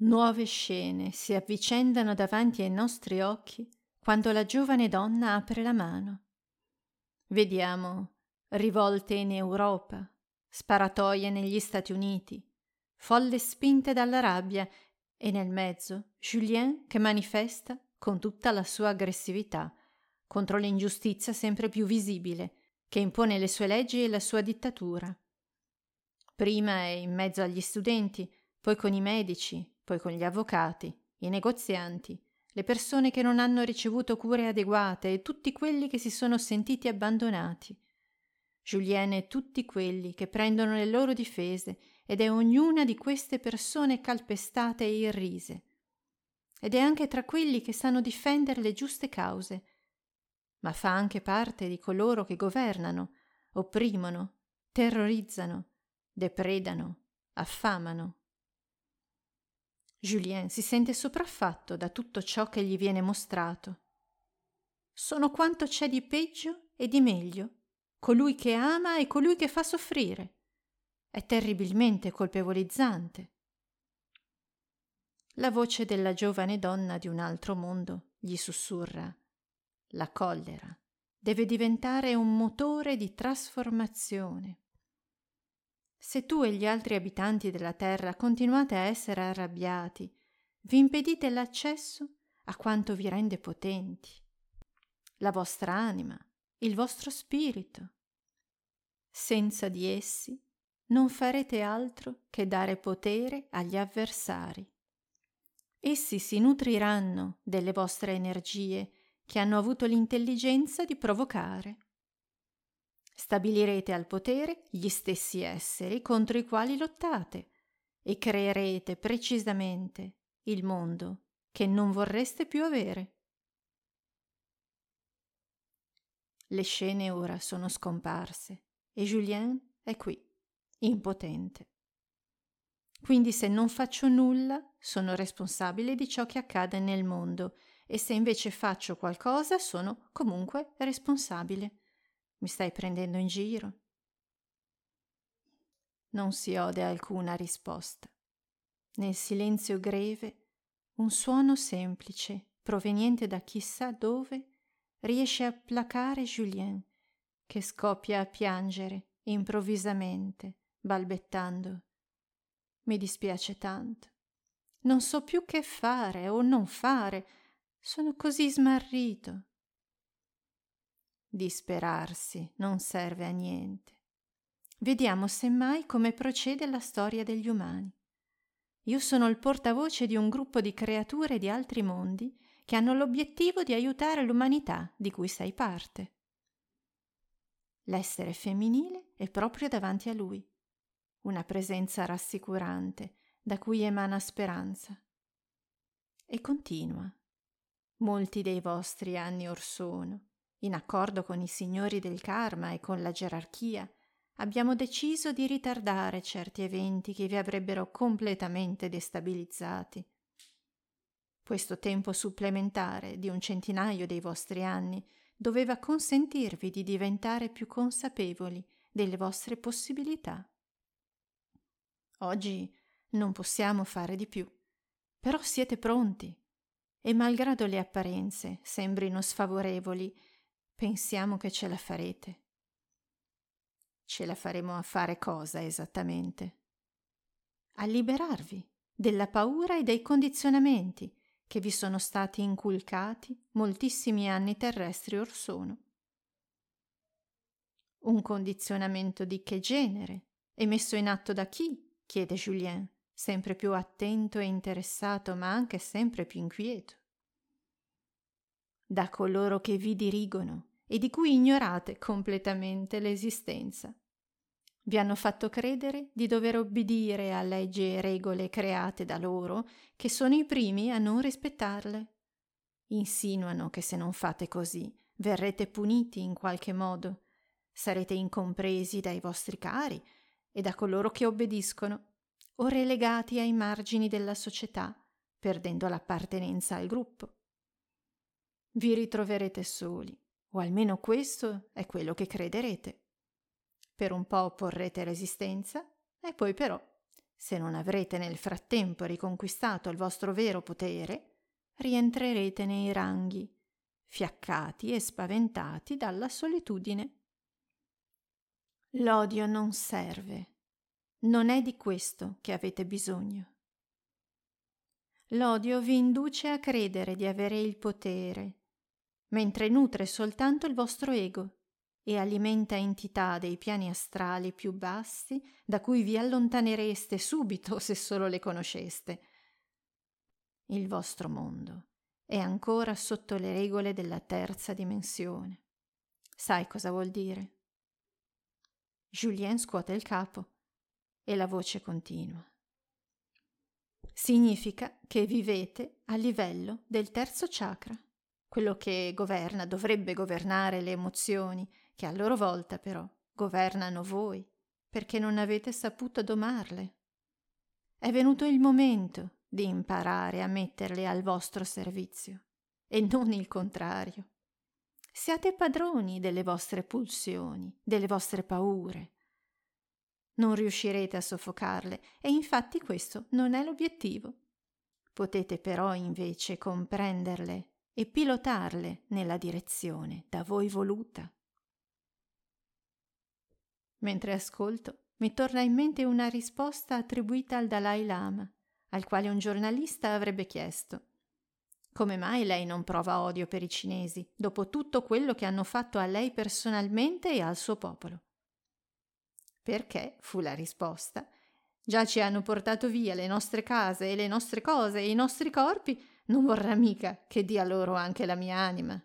Nuove scene si avvicendano davanti ai nostri occhi quando la giovane donna apre la mano. Vediamo rivolte in Europa, sparatoie negli Stati Uniti, folle spinte dalla rabbia e nel mezzo Julien che manifesta con tutta la sua aggressività contro l'ingiustizia sempre più visibile che impone le sue leggi e la sua dittatura. Prima è in mezzo agli studenti, poi con i medici, poi con gli avvocati, i negozianti, le persone che non hanno ricevuto cure adeguate e tutti quelli che si sono sentiti abbandonati. Julienne e tutti quelli che prendono le loro difese ed è ognuna di queste persone calpestate e irrise. Ed è anche tra quelli che sanno difendere le giuste cause, ma fa anche parte di coloro che governano, opprimono, terrorizzano, depredano, affamano. Julien si sente sopraffatto da tutto ciò che gli viene mostrato. Sono quanto c'è di peggio e di meglio, colui che ama e colui che fa soffrire. È terribilmente colpevolizzante. La voce della giovane donna di un altro mondo gli sussurra la collera deve diventare un motore di trasformazione. Se tu e gli altri abitanti della terra continuate a essere arrabbiati, vi impedite l'accesso a quanto vi rende potenti, la vostra anima, il vostro spirito. Senza di essi non farete altro che dare potere agli avversari. Essi si nutriranno delle vostre energie che hanno avuto l'intelligenza di provocare. Stabilirete al potere gli stessi esseri contro i quali lottate e creerete precisamente il mondo che non vorreste più avere. Le scene ora sono scomparse e Julien è qui, impotente. Quindi se non faccio nulla, sono responsabile di ciò che accade nel mondo e se invece faccio qualcosa, sono comunque responsabile. Mi stai prendendo in giro? Non si ode alcuna risposta. Nel silenzio greve, un suono semplice, proveniente da chissà dove, riesce a placare Julien, che scoppia a piangere improvvisamente, balbettando. Mi dispiace tanto. Non so più che fare o non fare. Sono così smarrito. Disperarsi non serve a niente. Vediamo semmai come procede la storia degli umani. Io sono il portavoce di un gruppo di creature di altri mondi che hanno l'obiettivo di aiutare l'umanità di cui sei parte. L'essere femminile è proprio davanti a lui, una presenza rassicurante da cui emana speranza. E continua. Molti dei vostri anni or sono in accordo con i signori del karma e con la gerarchia, abbiamo deciso di ritardare certi eventi che vi avrebbero completamente destabilizzati. Questo tempo supplementare di un centinaio dei vostri anni doveva consentirvi di diventare più consapevoli delle vostre possibilità. Oggi non possiamo fare di più, però siete pronti e malgrado le apparenze sembrino sfavorevoli Pensiamo che ce la farete. Ce la faremo a fare cosa esattamente? A liberarvi della paura e dei condizionamenti che vi sono stati inculcati moltissimi anni terrestri or sono. Un condizionamento di che genere? E messo in atto da chi? chiede Julien, sempre più attento e interessato, ma anche sempre più inquieto. Da coloro che vi dirigono, e di cui ignorate completamente l'esistenza. Vi hanno fatto credere di dover obbedire a leggi e regole create da loro, che sono i primi a non rispettarle. Insinuano che se non fate così verrete puniti in qualche modo, sarete incompresi dai vostri cari e da coloro che obbediscono, o relegati ai margini della società, perdendo l'appartenenza al gruppo. Vi ritroverete soli, o almeno questo è quello che crederete. Per un po' porrete resistenza e poi però se non avrete nel frattempo riconquistato il vostro vero potere, rientrerete nei ranghi, fiaccati e spaventati dalla solitudine. L'odio non serve. Non è di questo che avete bisogno. L'odio vi induce a credere di avere il potere, mentre nutre soltanto il vostro ego e alimenta entità dei piani astrali più bassi da cui vi allontanereste subito se solo le conosceste. Il vostro mondo è ancora sotto le regole della terza dimensione. Sai cosa vuol dire? Julien scuote il capo e la voce continua. Significa che vivete a livello del terzo chakra, quello che governa, dovrebbe governare le emozioni, che a loro volta però governano voi, perché non avete saputo domarle. È venuto il momento di imparare a metterle al vostro servizio, e non il contrario. Siate padroni delle vostre pulsioni, delle vostre paure. Non riuscirete a soffocarle e infatti questo non è l'obiettivo. Potete però invece comprenderle e pilotarle nella direzione da voi voluta. Mentre ascolto, mi torna in mente una risposta attribuita al Dalai Lama, al quale un giornalista avrebbe chiesto come mai lei non prova odio per i cinesi, dopo tutto quello che hanno fatto a lei personalmente e al suo popolo? Perché, fu la risposta, già ci hanno portato via le nostre case e le nostre cose e i nostri corpi, non vorrà mica che dia loro anche la mia anima.